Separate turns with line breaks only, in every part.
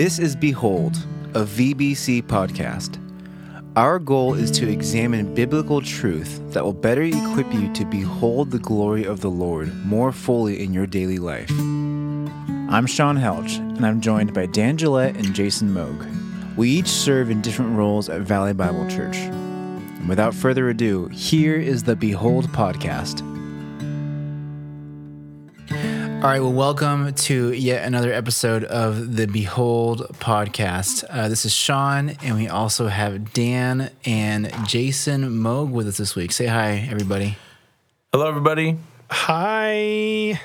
This is Behold, a VBC podcast. Our goal is to examine biblical truth that will better equip you to behold the glory of the Lord more fully in your daily life. I'm Sean Helch, and I'm joined by Dan Gillette and Jason Moog. We each serve in different roles at Valley Bible Church. And without further ado, here is the Behold podcast. All right, well, welcome to yet another episode of the Behold podcast. Uh, this is Sean, and we also have Dan and Jason Moog with us this week. Say hi, everybody.
Hello, everybody.
Hi.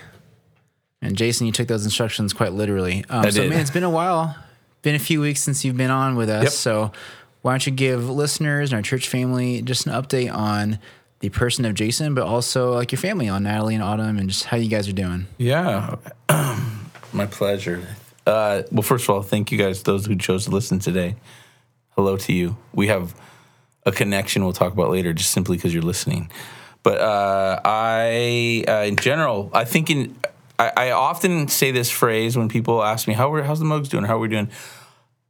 And Jason, you took those instructions quite literally. Um,
I
so,
did.
man, it's been a while. Been a few weeks since you've been on with us.
Yep.
So, why don't you give listeners and our church family just an update on the person of Jason, but also like your family on Natalie and Autumn and just how you guys are doing.
Yeah, my pleasure. Uh, well, first of all, thank you guys, those who chose to listen today. Hello to you. We have a connection we'll talk about later, just simply because you're listening. But uh, I, uh, in general, I think in I, I often say this phrase when people ask me how we're, how's the Mugs doing, how are we doing.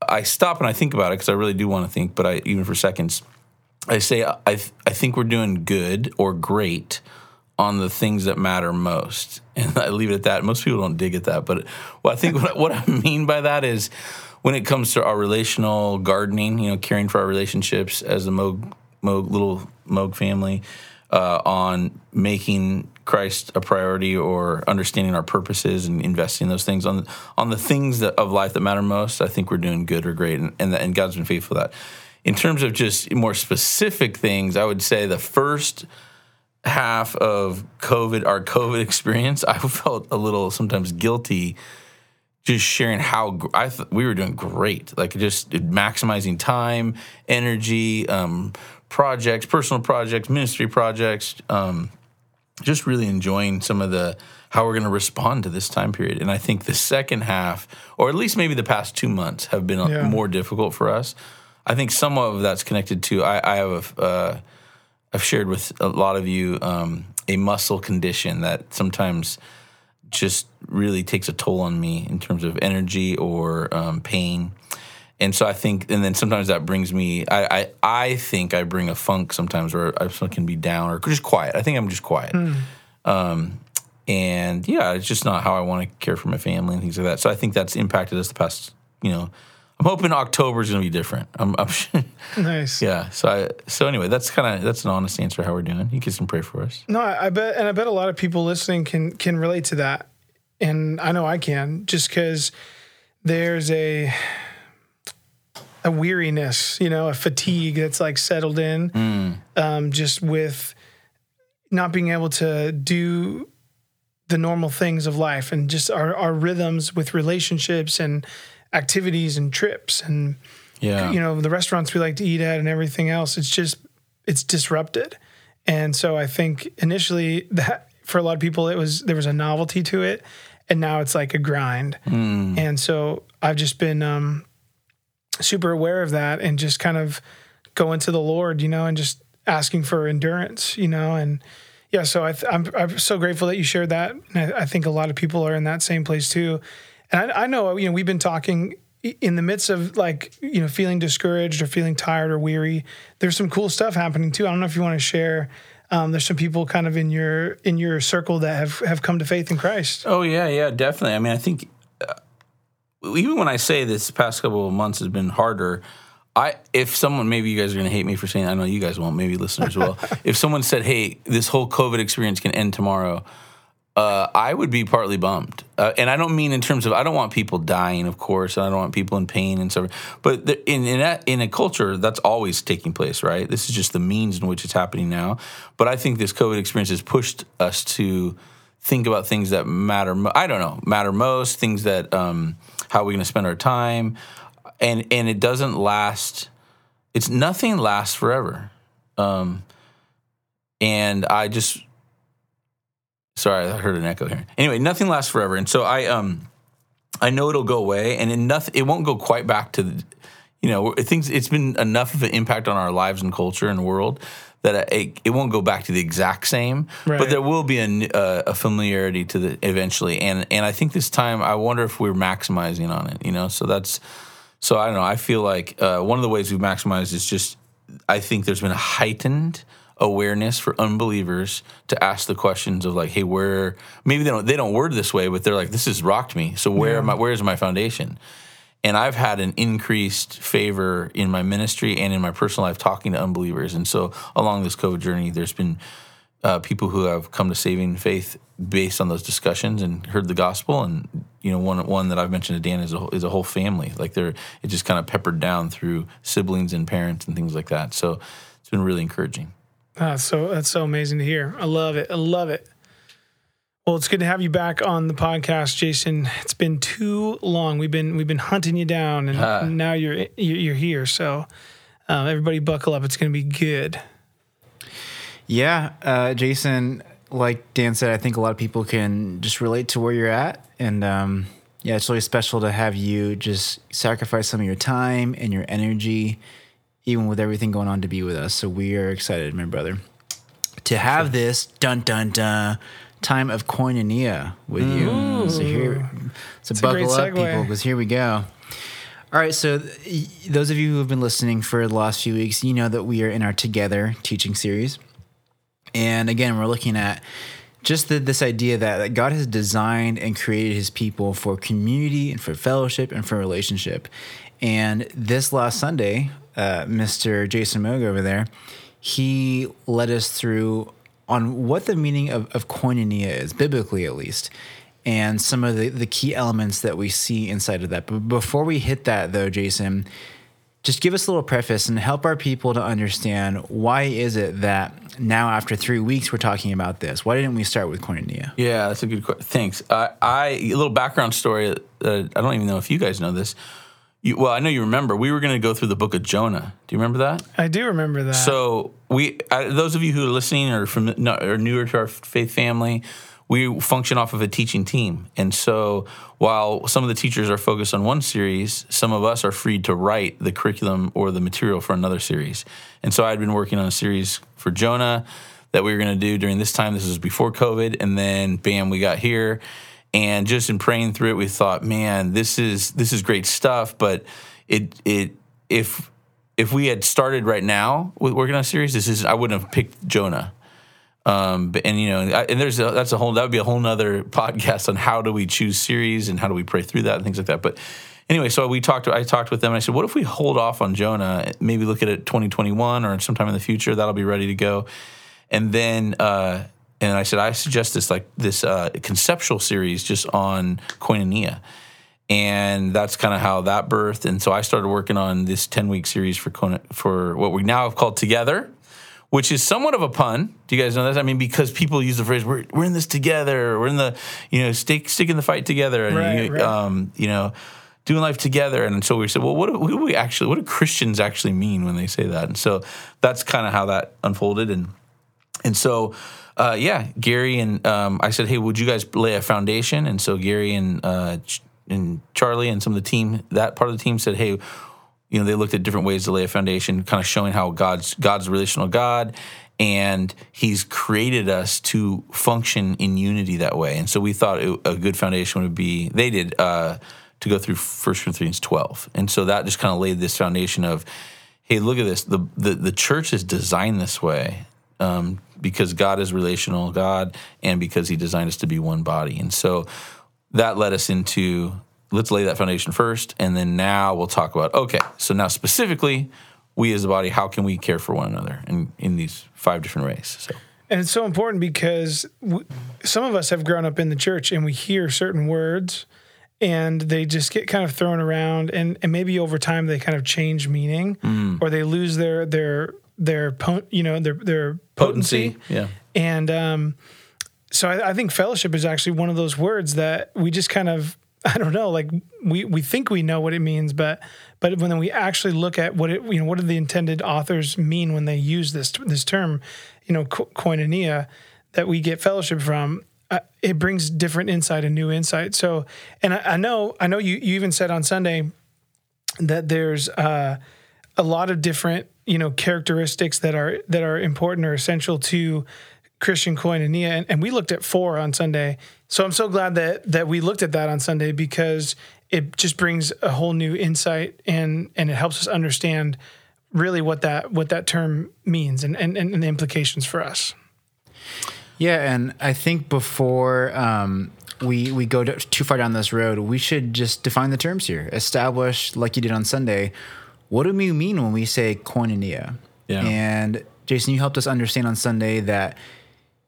I stop and I think about it because I really do want to think, but I even for seconds. I say I I think we're doing good or great on the things that matter most, and I leave it at that. Most people don't dig at that, but what I think what, what I mean by that is when it comes to our relational gardening, you know, caring for our relationships as a Moog, Moog little Moog family, uh, on making Christ a priority or understanding our purposes and investing in those things on on the things that, of life that matter most. I think we're doing good or great, and and, and God's been faithful to that. In terms of just more specific things, I would say the first half of COVID, our COVID experience, I felt a little sometimes guilty just sharing how I th- we were doing great, like just maximizing time, energy, um, projects, personal projects, ministry projects, um, just really enjoying some of the how we're going to respond to this time period. And I think the second half, or at least maybe the past two months, have been
Yeah.
more difficult for us. I think some of that's connected to I, I have a, uh, I've shared with a lot of you um, a muscle condition that sometimes just really takes a toll on me in terms of energy or um, pain. And so I think, and then sometimes that brings me. I I, I think I bring a funk sometimes, where I can be down or just quiet. I think I'm just quiet. Um, and yeah, it's just not how I want to care for my family and things like that. So I think that's impacted us the past. You know, I'm hoping October is going to be different. I'm, I'm
Nice.
yeah. So I, so anyway, that's kind of that's an honest answer how we're doing. You guys can pray for us.
No, I I bet, and I bet a lot of people listening can can relate to that, and I know I can, just because there's a a weariness, you know, a fatigue that's like settled in, um, just with not being able to do the normal things of life and just our, our rhythms with relationships and activities and trips and
Yeah.
you know the restaurants we like to eat at and everything else it's just it's disrupted. And so i think initially that for a lot of people it was there was a novelty to it and now it's like a grind. And so i've just been um super aware of that and just kind of going to the lord you know and just asking for endurance you know and yeah so I th- I'm, I'm so grateful that you shared that. And I, I think a lot of people are in that same place too and I, I know you know we've been talking in the midst of like you know feeling discouraged or feeling tired or weary there's some cool stuff happening too i don't know if you want to share um, there's some people kind of in your in your circle that have have come to faith in christ
Oh yeah, yeah, definitely. I mean, I think uh, even when I say this past couple of months has been harder, I if someone maybe you guys are going to hate me for saying I know you guys won't, maybe listeners will. if someone said, "Hey, this whole COVID experience can end tomorrow," uh, I would be partly bummed. Uh, and I don't mean in terms of I don't want people dying, of course, and I don't want people in pain and so. But the, in in a, in a culture that's always taking place, right? This is just the means in which it's happening now. But I think this COVID experience has pushed us to think about things that matter. I don't know, matter most things that um, how are we going to spend our time, and and it doesn't last. It's nothing lasts forever, um, and I just sorry, I heard an echo here. Anyway, nothing lasts forever, and so I um I know it'll go away, and it nothing it won't go quite back to the you know things. It's been enough of an impact on our lives and culture and world that it, it won't go back to the exact same,
Right.
but there will be a, uh, a familiarity to the eventually. And and I think this time, I wonder if we're maximizing on it. You know, so that's so I don't know. I feel like uh, one of the ways we've maximized is just I think there's been a heightened awareness for unbelievers to ask the questions of like, hey, where maybe they don't they don't word this way, but they're like, this has rocked me. So where am I, where is my foundation? And I've had an increased favor in my ministry and in my personal life talking to unbelievers. And so along this COVID journey, there's been uh, people who have come to saving faith based on those discussions and heard the gospel. And you know, one one that I've mentioned to Dan is a, is a whole family. Like they're it just kind of peppered down through siblings and parents and things like that. So it's been really encouraging.
Ah, so that's so amazing to hear. I love it. I love it. Well, it's good to have you back on the podcast, Jason. It's been too long. We've been we've been hunting you down, and
Ah.
now you're you're you're here. So, um, everybody, buckle up. It's going to be good.
Yeah, uh, Jason, like Dan said, I think a lot of people can just relate to where you're at. And um, yeah, it's really special to have you just sacrifice some of your time and your energy, even with everything going on, to be with us. So we are excited, my brother, to have this dun dun dun time of koinonia with you. So here, so
great
buckle up, people, because here we go. All right, so th- those of you who have been listening for the last few weeks, you know that we are in our Together teaching series. And again, we're looking at just the, this idea that, that God has designed and created his people for community and for fellowship and for relationship. And this last Sunday, uh, Mr. Jason Moog over there, he led us through on what the meaning of, of koinonia is, biblically at least, and some of the, the key elements that we see inside of that. But before we hit that, though, Jason, just give us a little preface and help our people to understand why is it that now after three weeks we're talking about this why didn't we start with koinonia
Yeah, that's a good question. Thanks. I, I a little background story. Uh, I don't even know if you guys know this. You, well, I know you remember. We were going to go through the book of Jonah. Do you remember that?
I do remember that.
So we, uh, those of you who are listening or from no, or newer to our faith family, we function off of a teaching team, and so while some of the teachers are focused on one series, some of us are freed to write the curriculum or the material for another series. And so I'd been working on a series for Jonah that we were going to do during this time. This was before COVID, and then bam, we got here. And just in praying through it, we thought, man, this is this is great stuff. But it it if if we had started right now with working on a series, this is I wouldn't have picked Jonah. Um, and you know, I, and there's a, that's a whole that would be a whole nother podcast on how do we choose series and how do we pray through that and things like that. But anyway, so we talked. I talked with them and I said, what if we hold off on Jonah? Maybe look at it 2021 or sometime in the future that'll be ready to go. And then uh, and I said I suggest this like this uh, conceptual series just on koinonia and that's kind of how that birthed. And so I started working on this ten week series for for what we now have called Together, which is somewhat of a pun. Do you guys know this? I mean, because people use the phrase "we're we're in this together," we're in the you know stick stick in the fight together, and
Right,
you,
right.
um, you know. Doing life together, and so we said, "Well, what do, what do we actually? What do Christians actually mean when they say that?" And so that's kind of how that unfolded, and and so, uh, yeah, Gary and um, I said, hey, would you guys lay a foundation? And so Gary and uh, and Charlie and some of the team, that part of the team said, hey, you know, they looked at different ways to lay a foundation, kind of showing how God's God's relational God, and He's created us to function in unity that way. And so we thought it, a good foundation would be they did uh, to go through 1 Corinthians twelve, and so that just kind of laid this foundation of, hey, look at this. The the, the church is designed this way um, because God is relational God, and because He designed us to be one body. And so that led us into let's lay that foundation first, and then now we'll talk about okay. So now specifically, we as a body, how can we care for one another in in these five different ways? So
And it's so important because w- some of us have grown up in the church and we hear certain words and they just get kind of thrown around and, and maybe over time they kind of change meaning or they lose their their their po- you know their their potency.
yeah,
And um, so I, I think fellowship is actually one of those words that we just kind of I don't know like we we think we know what it means, but but when we actually look at what it you know what do the intended authors mean when they use this this term, you know ko- koinonia that we get fellowship from. Uh, it brings different insight and new insight. So, and I, I know, I know you, you even said on Sunday that there's uh, a lot of different you know characteristics that are that are important or essential to Christian koinonia, and, and we looked at four on Sunday. So I'm so glad that that we looked at that on Sunday because it just brings a whole new insight and and it helps us understand really what that what that term means and and, and the implications for us.
Yeah, and I think before um, we we go to, too far down this road, we should just define the terms here. Establish, like you did on Sunday, what do we mean when we say koinonia?
Yeah.
And Jason, you helped us understand on Sunday that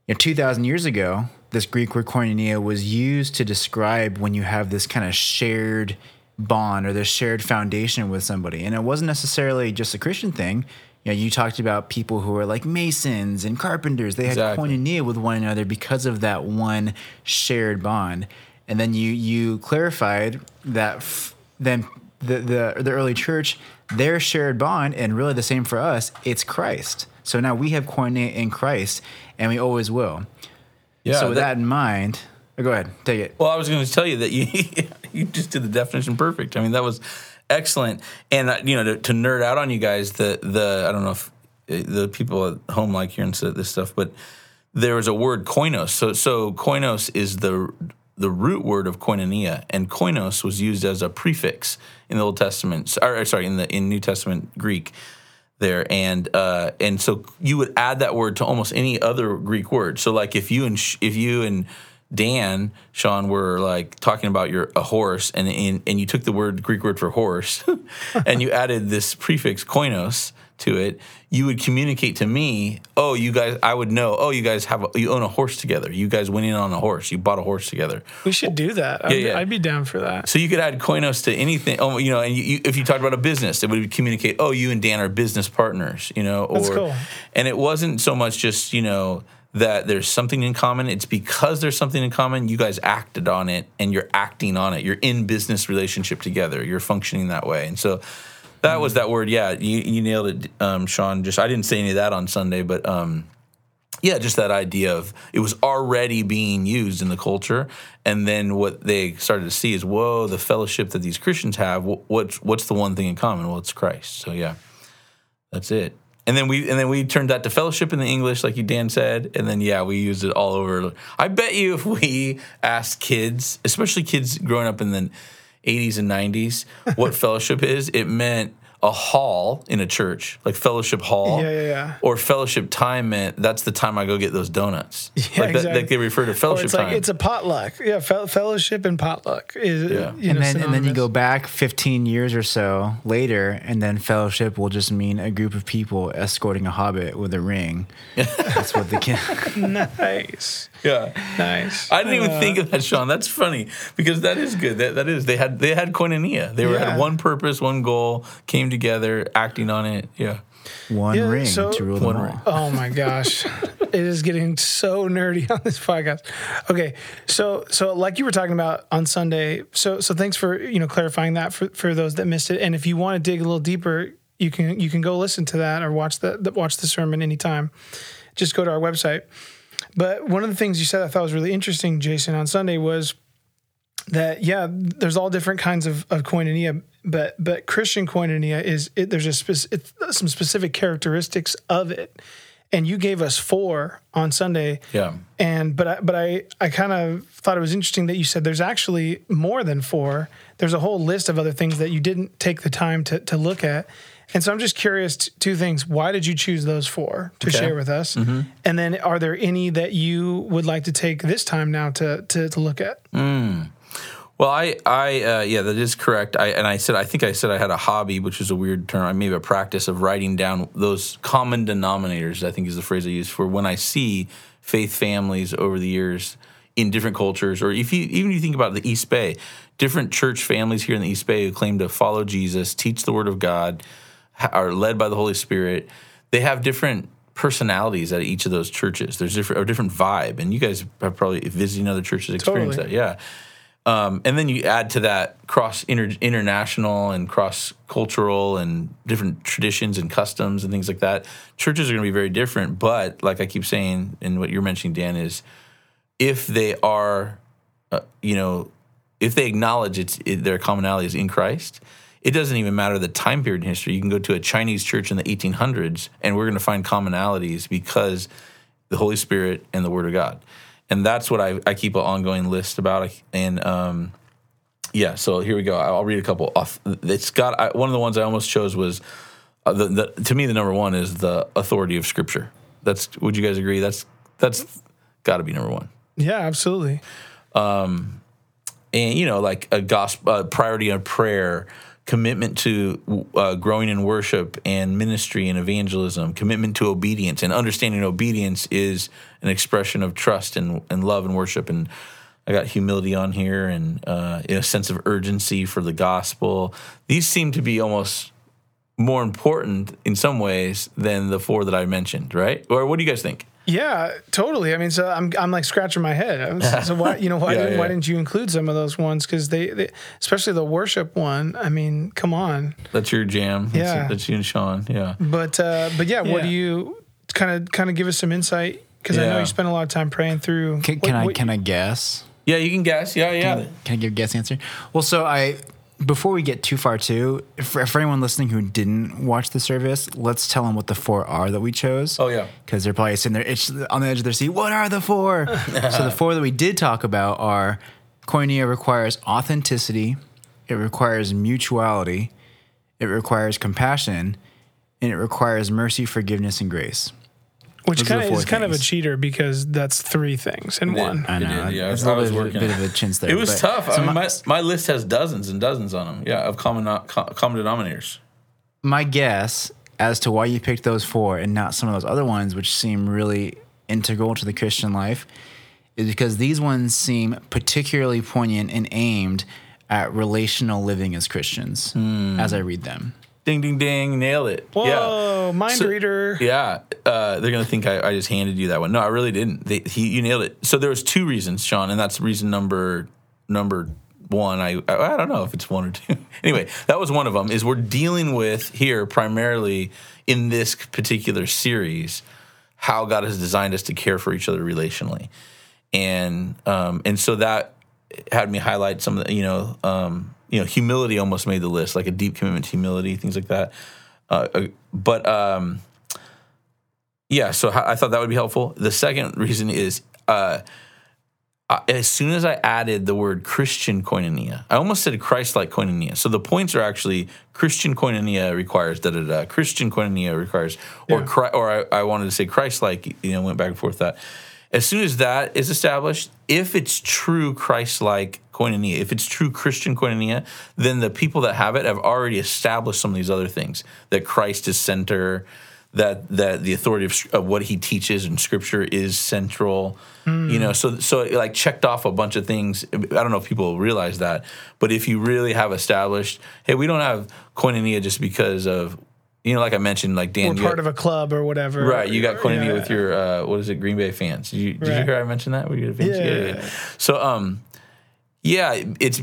you know, 2,000 years ago, this Greek word koinonia was used to describe when you have this kind of shared bond or this shared foundation with somebody. And it wasn't necessarily just a Christian thing. You know, you talked about people who are like masons and carpenters. They had
Exactly.
koinonia with one another because of that one shared bond. And then you you clarified that f- then the, the the early church their shared bond and really the same for us it's Christ. So now we have koinonia in Christ and we always will.
Yeah.
so with that, in mind, oh, go ahead, take it.
Well, I was going to tell you that you you just did the definition perfect. I mean, that was excellent. And uh, you know, to, to nerd out on you guys, the the I don't know if uh, the people at home like hearing this stuff, but there was a word koinos. So so koinos is the the root word of koinonia, and koinos was used as a prefix in the Old Testament. Or, sorry, in the in New Testament Greek there and uh, and so you would add that word to almost any other Greek word. So like if you and if you and Dan Sean were like talking about your a horse and and, and you took the word Greek word for horse and you added this prefix koinos to it, you would communicate to me, oh, you guys, I would know, oh, you guys have a, you own a horse together. You guys went in on a horse. You bought a horse together.
We should do that. I'd,
yeah.
I'd be down for that.
So you could add koinos to anything. Oh, you know, and you, you, if you talked about a business, it would communicate. Oh, you and Dan are business partners. You know, or
That's cool.
and it wasn't so much just you know that there's something in common. It's because there's something in common. You guys acted on it, and you're acting on it. You're in business relationship together. You're functioning that way, and so. That was that word, yeah. You, you nailed it, um, Sean. Just I didn't say any of that on Sunday, but um, yeah, just that idea of it was already being used in the culture, and then what they started to see is, whoa, the fellowship that these Christians have. What's what's the one thing in common? Well, it's Christ. So yeah, that's it. And then we and then we turned that to fellowship in the English, like you Dan said, and then yeah, we used it all over. I bet you if we asked kids, especially kids growing up in the 80s and 90s, what fellowship is, it meant a hall in a church, like fellowship hall.
Yeah, yeah, yeah.
Or fellowship time meant that's the time I go get those donuts.
Yeah,
like, that,
exactly.
like they refer to
Or
fellowship
it's like
time.
it's a potluck. Yeah, fel- fellowship and potluck is
Yeah.
you
and
know,
then and then you go back 15 years or so later, and then fellowship will just mean a group of people escorting a hobbit with a ring. That's what the kid.
nice,
yeah.
nice.
I didn't even
Uh,
think of that, Sean. That's funny because that is good. That, that is they had they had koinonia. They were
Yeah.
had one purpose, one goal, came together, acting on it. Yeah,
One
Yeah,
ring
so-
to rule them all.
ring.
Oh my gosh. it is getting so nerdy on this podcast. Okay. So so like you were talking about on Sunday. So so thanks for, you know, clarifying that for, for those that missed it. And if you want to dig a little deeper, you can you can go listen to that or watch the, the watch the sermon anytime. Just go to our website. But one of the things you said I thought was really interesting, Jason, on Sunday was that yeah, there's all different kinds of, of koinonia, but but Christian koinonia is it, there's a spec- it's some specific characteristics of it, and you gave us four on Sunday.
yeah.
And but I, but I I kind of thought it was interesting that you said there's actually more than four. There's a whole list of other things that you didn't take the time to to look at. And so I'm just curious t- two things. Why did you choose those four to
Okay.
share with us? Mm-hmm. And then are there any that you would like to take this time now to to, to look at? Mm.
Well, I, I, uh, yeah, that is correct. I, and I said, I think I said I had a hobby, which is a weird term. I maybe a practice of writing down those common denominators. I think is the phrase I use for when I see faith families over the years in different cultures, or if you even if you think about the East Bay, different church families here in the East Bay who claim to follow Jesus, teach the Word of God, are led by the Holy Spirit. They have different personalities at each of those churches. There's different a different vibe, and you guys have probably visiting other churches experienced
Totally.
that. Yeah. Um, and then you add to that cross inter- international and cross cultural and different traditions and customs and things like that. Churches are going to be very different, but like I keep saying, and what you're mentioning, Dan, is if they are, uh, you know, if they acknowledge it's it, their commonality is in Christ, it doesn't even matter the time period in history. You can go to a Chinese church in the 1800s, and we're going to find commonalities because the Holy Spirit and the Word of God. And that's what I, I keep an ongoing list about. And um, yeah, so here we go. I'll read a couple off. It's got I, one of the ones I almost chose was uh, the, the to me the number one is the authority of Scripture. That's would you guys agree? That's that's got to be number one.
Yeah, absolutely.
Um, And you know, like a gospel uh, priority of prayer, commitment to uh, growing in worship and ministry and evangelism, commitment to obedience, and understanding obedience is an expression of trust and, and love and worship. And I got humility on here and uh, a sense of urgency for the gospel. These seem to be almost more important in some ways than the four that I mentioned, right? Or what do you guys think?
Yeah, totally. I mean, so I'm I'm like scratching my head. I'm So why you know why
Yeah,
didn't, why didn't you include some of those ones? Because they, they, especially the worship one. I mean, come on.
That's your jam. That's,
Yeah.
that's you and Sean. Yeah.
But uh, but yeah, what do you kind of kind of give us some insight? Because I know you spent a lot of time praying through.
Can,
what-
can I
what-
can I guess?
Yeah, you can guess. Yeah, yeah.
Can I give a guess answer? Well, so I before we get too far too, for, for anyone listening who didn't watch the service, let's tell them what the four are that we chose.
Oh, yeah.
because they're probably sitting there itch, on the edge of their seat. What are the four? so the four that we did talk about are: koinonia requires authenticity, it requires mutuality, it requires compassion, and it requires mercy, forgiveness, and grace.
Which
those are the
kind of is kind of a cheater because that's three things in
did.
one.
I
It
know.
did, yeah.
It's
I
a
was
little bit,
working
bit of a chintz there.
It was
but-
tough.
so
I mean,
my-
my, my list has dozens and dozens on them. Yeah, of common co- common denominators.
my guess as to why you picked those four and not some of those other ones, which seem really integral to the Christian life, is because these ones seem particularly poignant and aimed at relational living as Christians hmm. as I read them.
Ding, ding, ding! Nailed it.
Whoa,
yeah.
mind
So-
reader.
Yeah, uh, they're gonna think I, I just handed you that one. No, I really didn't. They, he, you nailed it. So there was two reasons, Sean, and that's reason number number one. I I, I don't know if it's one or two. anyway, that was one of them. Is we're dealing with here primarily in this particular series how God has designed us to care for each other relationally, and um, and so that had me highlight some of the you know um, you know humility almost made the list like a deep commitment to humility things like that uh, uh, but um, yeah so I thought that would be helpful the second reason is uh, as soon as I added the word Christian koinonia, I almost said Christ-like koinonia. So the points are actually Christian koinonia requires da da da. Christian koinonia requires, or
Yeah.
Chri- or I, I wanted to say Christ-like. You know, went back and forth that. As soon as that is established, if it's true Christ-like koinonia, if it's true Christian koinonia, then the people that have it have already established some of these other things that Christ is center, that that the authority of, of what he teaches in Scripture is central. You know, so so it like checked off a bunch of things. I don't know if people realize that, but if you really have established, hey, we don't have koinonia just because of, you know, like I mentioned, like Dan,
We're part
got-
of a club or whatever.
Right, you got koinonia
Yeah.
with your uh, what is it, Green Bay fans? Did you, did you hear I mentioned that? Were you fans?
Yeah.
So um, yeah, it's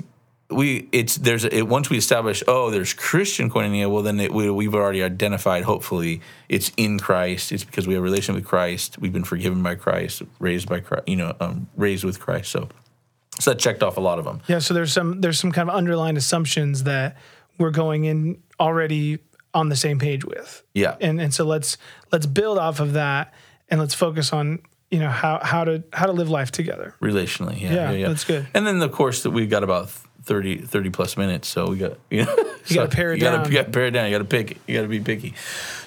we it's there's it, once we establish oh there's Christian koinonia, well then it, we, we've already identified. Hopefully, it's in Christ. It's because we have a relation with Christ. We've been forgiven by Christ, raised by Christ. You know, um, raised with Christ. So so that checked off a lot of them.
Yeah, so there's some there's some kind of underlying assumptions that we're going in already on the same page with.
Yeah.
And and so let's let's build off of that and let's focus on, you know, how how to how to live life together.
relationally. Yeah,
Yeah, that's good.
And then of course that we've got about 30, 30 plus minutes, so we got you know you
gotta pare it
you Gotta,
down.
you gotta pare it down. You gotta pick. You gotta be picky.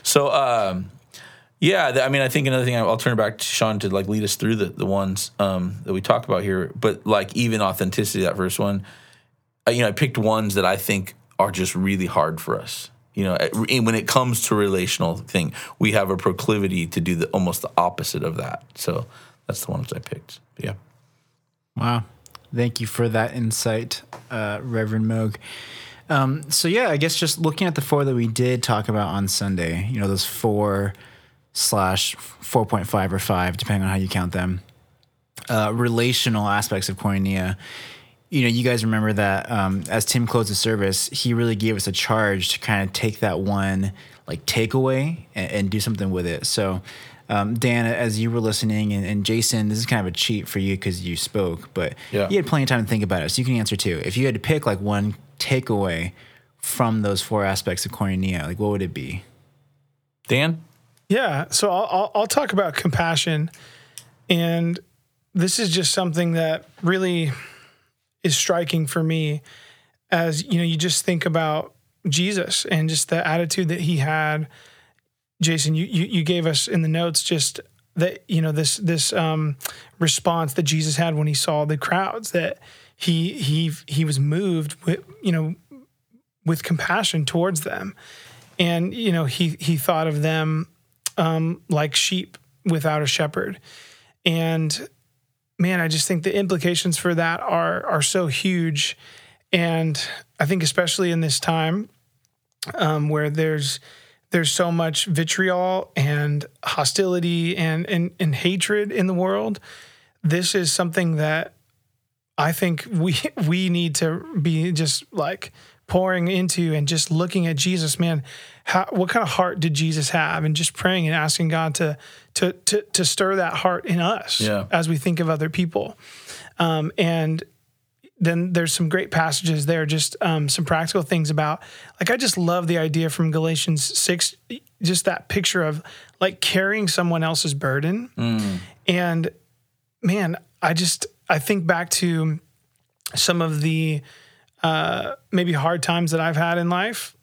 So um, yeah, I mean, I think another thing I'll turn it back to Sean to like lead us through the the ones um, that we talked about here. But like even authenticity, that first one, you know, I picked ones that I think are just really hard for us. You know, when it comes to relational thing, we have a proclivity to do the almost the opposite of that. So that's the ones I picked. Yeah.
Wow. Thank you for that insight, uh, Reverend Moog. Um, so yeah, I guess just looking at the four that we did talk about on Sunday, you know, those four slash four point five or five, depending on how you count them, uh, relational aspects of koinonia. You know, you guys remember that um, as Tim closed the service, he really gave us a charge to kind of take that one like takeaway and, and do something with it. So, um, Dan, as you were listening, and, and Jason, this is kind of a cheat for you because you spoke, but
Yeah.
you had plenty of time to think about it, so you can answer too. If you had to pick like one takeaway, from those four aspects of koinonia, like what would it be?
Dan?
Yeah. So I'll, I'll, I'll talk about compassion. And this is just something that really is striking for me as, you know, you just think about Jesus and just the attitude that he had. Jason, you, you, you gave us in the notes just that, you know, this, this um, response that Jesus had when he saw the crowds that he, he, he was moved with, you know, with compassion towards them. And, you know, he, he thought of them um, like sheep without a shepherd. And man, I just think the implications for that are are so huge. And I think especially in this time um, where there's there's so much vitriol and hostility and, and and hatred in the world, this is something that I think we we need to be just like pouring into and just looking at Jesus, man, how, what kind of heart did Jesus have? And just praying and asking God to to to, to stir that heart in us
Yeah.
as we think of other people. Um, and then there's some great passages there, just um, some practical things about like I just love the idea from Galatians six, just that picture of like carrying someone else's burden. And man, I just I think back to some of the uh, maybe hard times that I've had in life,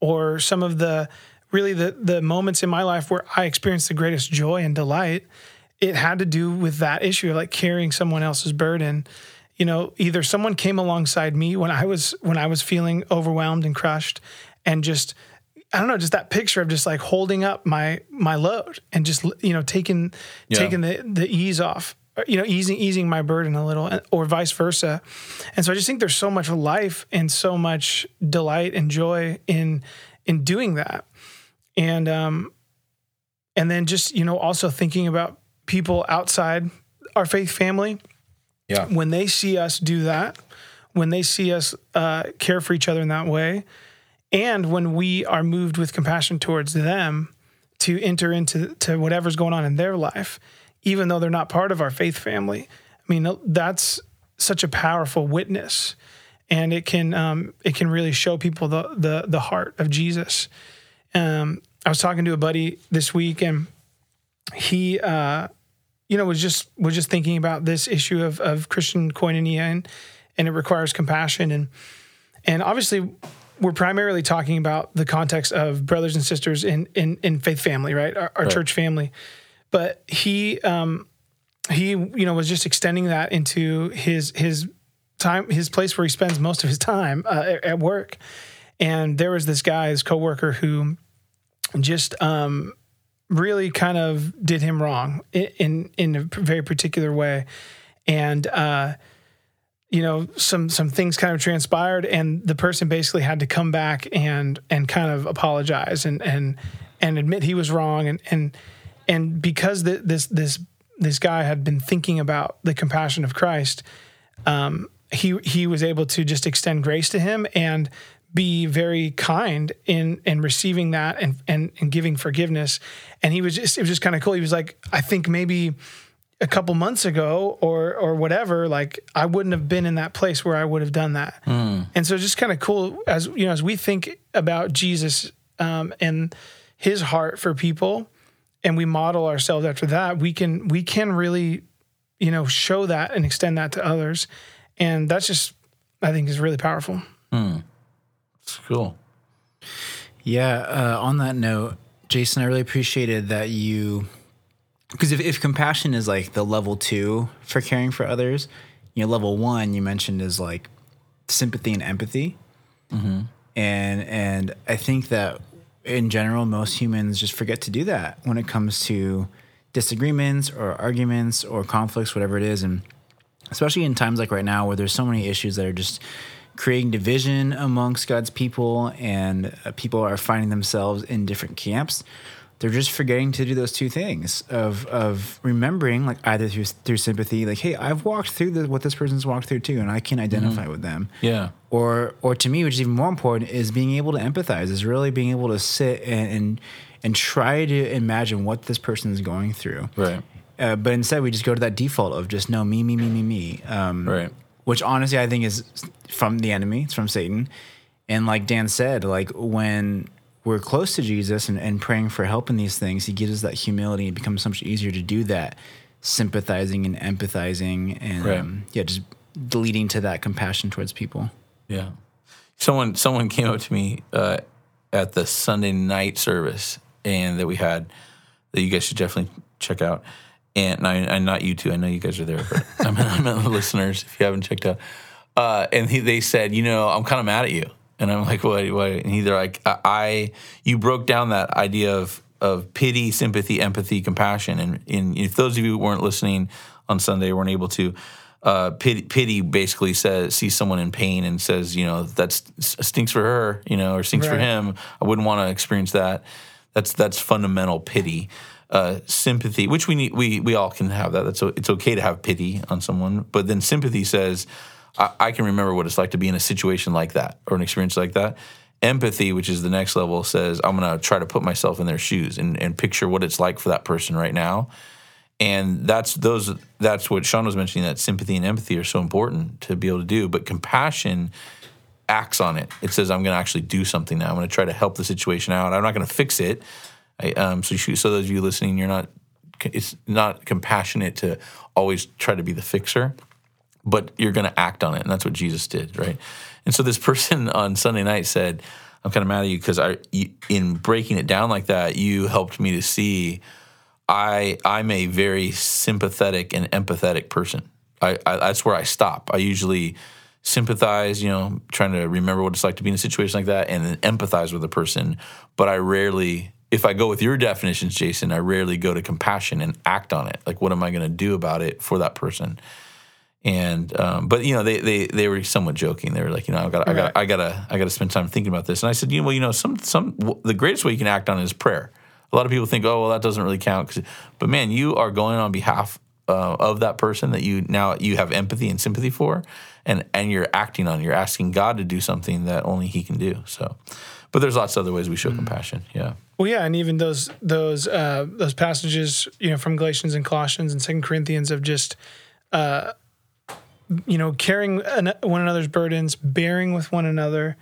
or some of the really the the moments in my life where I experienced the greatest joy and delight. It had to do with that issue of like carrying someone else's burden. You know, either someone came alongside me when I was when I was feeling overwhelmed and crushed, and just I don't know, just that picture of just like holding up my my load and just you know taking
Yeah.
taking the the ease off, you know, easing easing my burden a little, or vice versa. And so I just think there's so much life and so much delight and joy in in doing that, and um, and then just you know also thinking about people outside our faith family
Yeah.
when they see us do that, when they see us uh, care for each other in that way, and when we are moved with compassion towards them to enter into to whatever's going on in their life, even though they're not part of our faith family. I mean, that's such a powerful witness, and it can um, it can really show people the the the heart of Jesus. Um, I was talking to a buddy this week, and he uh, you know, was just was just thinking about this issue of of Christian koinonia and and it requires compassion and and obviously we're primarily talking about the context of brothers and sisters in in in faith family, right? Our, our church family. But he um he you know was just extending that into his his time his place where he spends most of his time uh, at- work. And there was this guy, his coworker who just um really kind of did him wrong in in a very particular way, and uh, you know some some things kind of transpired, and the person basically had to come back and and kind of apologize and and and admit he was wrong, and and and because the, this this this guy had been thinking about the compassion of Christ, um, he he was able to just extend grace to him and be very kind in in receiving that and and, and giving forgiveness. And he was just it was just kind of cool. He was like, I think maybe a couple months ago or or whatever, like I wouldn't have been in that place where I would have done that. And so it's just kind of cool as you know as we think about Jesus um, and his heart for people and we model ourselves after that, we can we can really you know show that and extend that to others. And that's just I think is really powerful.
It's cool.
Yeah. Uh, on that note, Jason, I really appreciated that you, because if, if compassion is like the level two for caring for others, you know, level one you mentioned is like sympathy and empathy, and and I think that in general most humans just forget to do that when it comes to disagreements or arguments or conflicts, whatever it is, and especially in times like right now where there's so many issues that are just creating division amongst God's people and uh, people are finding themselves in different camps. They're just forgetting to do those two things of of remembering, like either through through sympathy, like, hey, I've walked through the, what this person's walked through too, and I can identify with them
Yeah.
or or to me, which is even more important, is being able to empathize. Is really being able to sit and and, and try to imagine what this person is going through.
Right.
Uh, but instead, we just go to that default of just no me me me me me. Um,
Right.
Which honestly, I think is from the enemy. It's from Satan. And like Dan said, like when we're close to Jesus and, and praying for help in these things, he gives us that humility. It becomes so much easier to do that, sympathizing and empathizing and
Right.
um, yeah, just leading to that compassion towards people.
Yeah. Someone someone came up to me uh, at the Sunday night service and that we had that you guys should definitely check out. And I, and not you two. I know you guys are there, but I'm, I meant the listeners if you haven't checked out. Uh, and he, they said, you know, I'm kind of mad at you. And I'm like, what? what? And he- they're like, I, I, you broke down that idea of of pity, sympathy, empathy, compassion. And, and if those of you who weren't listening on Sunday weren't able to, uh, pity, pity basically says sees someone in pain and says, you know, that stinks for her, you know, or stinks for him. I wouldn't want to experience that. That's that's fundamental pity, uh, sympathy, which we need. We we all can have that. That's it's okay to have pity on someone, but then sympathy says, I, I can remember what it's like to be in a situation like that or an experience like that. Empathy, which is the next level, says I'm going to try to put myself in their shoes and, and picture what it's like for that person right now. And that's those that's what Sean was mentioning that sympathy and empathy are so important to be able to do but compassion acts on it. It says i'm going to actually do something now. I'm going to try to help the situation out. I'm not going to fix it. I, um, so, you so those of you listening you're not it's not compassionate to always try to be the fixer but you're going to act on it and that's what jesus did right and so this person on sunday night said i'm kind of mad at you because i in breaking it down like that you helped me to see I I'm a very sympathetic and empathetic person. I, I that's where I stop. I usually sympathize, you know, trying to remember what it's like to be in a situation like that, and then empathize with a person. But I rarely, if I go with your definitions, Jason, I rarely go to compassion and act on it. Like, what am I going to do about it for that person? And um, but you know they, they they were somewhat joking. They were like, you know, I got I got I got to I got to spend time thinking about this. And I said, you know, well, you know, some some the greatest way you can act on is prayer. A lot of people think, oh, well, that doesn't really count. But man, you are going on behalf uh, of that person that you now you have empathy and sympathy for, and and you're acting on. You're asking God to do something that only He can do. So, but there's lots of other ways we show compassion. Yeah,
Well, yeah, and even those those uh, those passages, you know, from Galatians and Colossians and Second Corinthians of just, uh, you know, carrying an, one another's burdens, bearing with one another.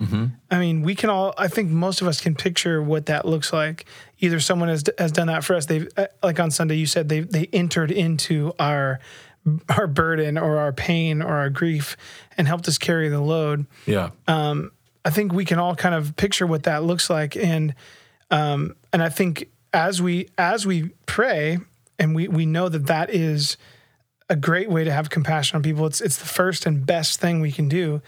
I mean, we can all. I think most of us can picture what that looks like. Either someone has has done that for us. They've uh, like on Sunday, you said they they entered into our our burden or our pain or our grief and helped us carry the load.
yeah, Um,
I think we can all kind of picture what that looks like, and um, and I think as we as we pray, and we we know that that is a great way to have compassion on people. It's it's the first and best thing we can do.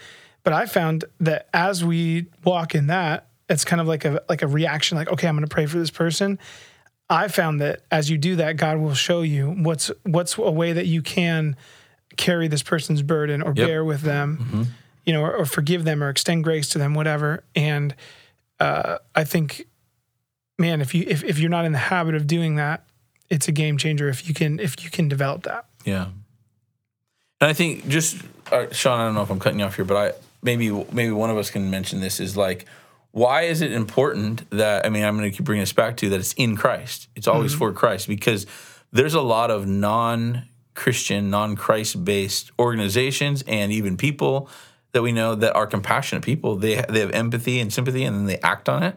But I found that as we walk in that, it's kind of like a like a reaction, like okay, I'm going to pray for this person. I found that as you do that, God will show you what's what's a way that you can carry this person's burden or
Yep.
bear with them, you know, or, or forgive them or extend grace to them, whatever. And uh, I think, man, if you if, if you're not in the habit of doing that, it's a game changer if you can if you can develop that.
Yeah. And I think just uh, Sean, I don't know if I'm cutting you off here, but I maybe maybe one of us can mention this is like. Why is it important that I mean I'm going to keep bringing this back to that it's in Christ. It's always for Christ because there's a lot of non-Christian, non-Christ based organizations and even people that we know that are compassionate people. They they have empathy and sympathy and then they act on it.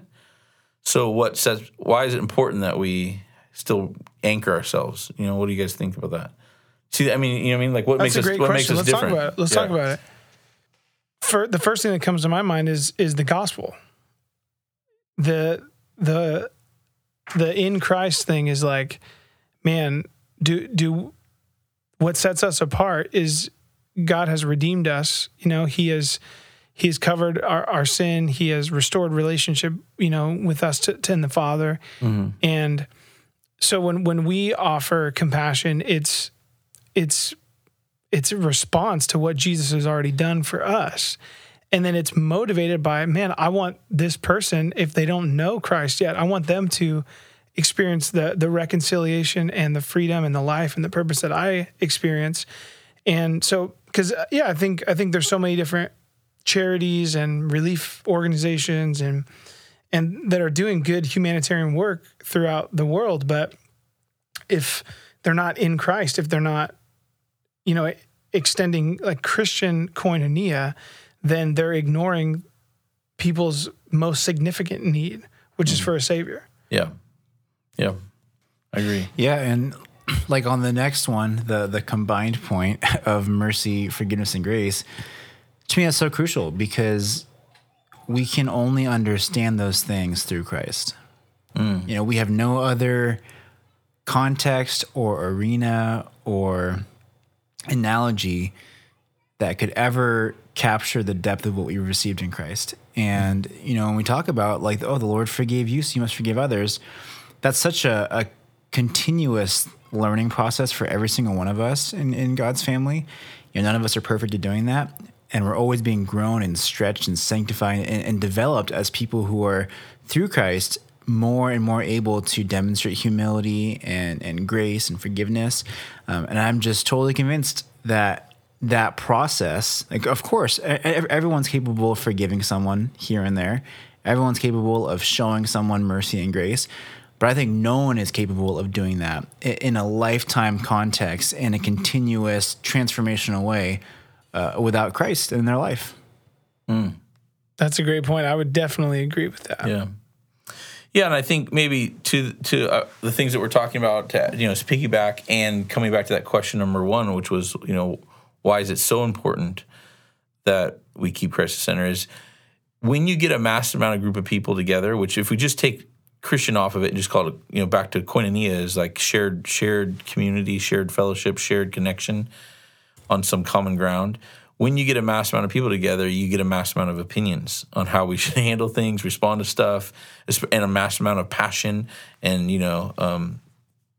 So what says why is it important that we still anchor ourselves? You know, what do you guys think about that? See, I mean, you know, what I mean, like what
That's
makes
a
us what
question.
makes us
Let's
different?
talk about it. Let's
Yeah.
talk about it. For the first thing that comes to my mind is is the gospel. The the the in Christ thing is like, man, do do what sets us apart is God has redeemed us. You know, He has He has covered our, our sin. He has restored relationship, you know, with us to, to in the Father. Mm-hmm. And so when when we offer compassion, it's it's it's a response to what Jesus has already done for us. And then it's motivated by, man, I want this person, if they don't know Christ yet, I want them to experience the the reconciliation and the freedom and the life and the purpose that I experience. And so cuz uh, yeah, I think I think there's so many different charities and relief organizations and and that are doing good humanitarian work throughout the world, but if they're not in Christ, if they're not you know, extending like Christian koinonia, then they're ignoring people's most significant need, which is mm. for a savior.
Yeah. Yeah. I agree.
Yeah, and like on the next one, the the combined point of mercy, forgiveness, and grace, to me that's so crucial because we can only understand those things through Christ. Mm. You know, we have no other context or arena or analogy that could ever capture the depth of what we received in Christ. And, you know, when we talk about like, oh, the Lord forgave you, so you must forgive others, that's such a, a continuous learning process for every single one of us in, in God's family. You know, none of us are perfect at doing that. And we're always being grown and stretched and sanctified and, and developed as people who are through Christ more and more able to demonstrate humility and, and grace and forgiveness. Um, and I'm just totally convinced that that process, like, of course, everyone's capable of forgiving someone here and there. Everyone's capable of showing someone mercy and grace. But I think no one is capable of doing that in a lifetime context in a continuous transformational way uh, without Christ in their life.
That's a great point. I would definitely agree with that.
Yeah. Yeah, and I think maybe to to uh, the things that we're talking about, to, you know, is piggyback and coming back to that question number one, which was, you know, why is it so important that we keep Christ center? Is when you get a massive amount of group of people together, which if we just take Christian off of it and just call it, you know, back to koinonia is like shared shared community, shared fellowship, shared connection on some common ground. When you get a mass amount of people together, you get a mass amount of opinions on how we should handle things, respond to stuff, and a mass amount of passion and you know, um,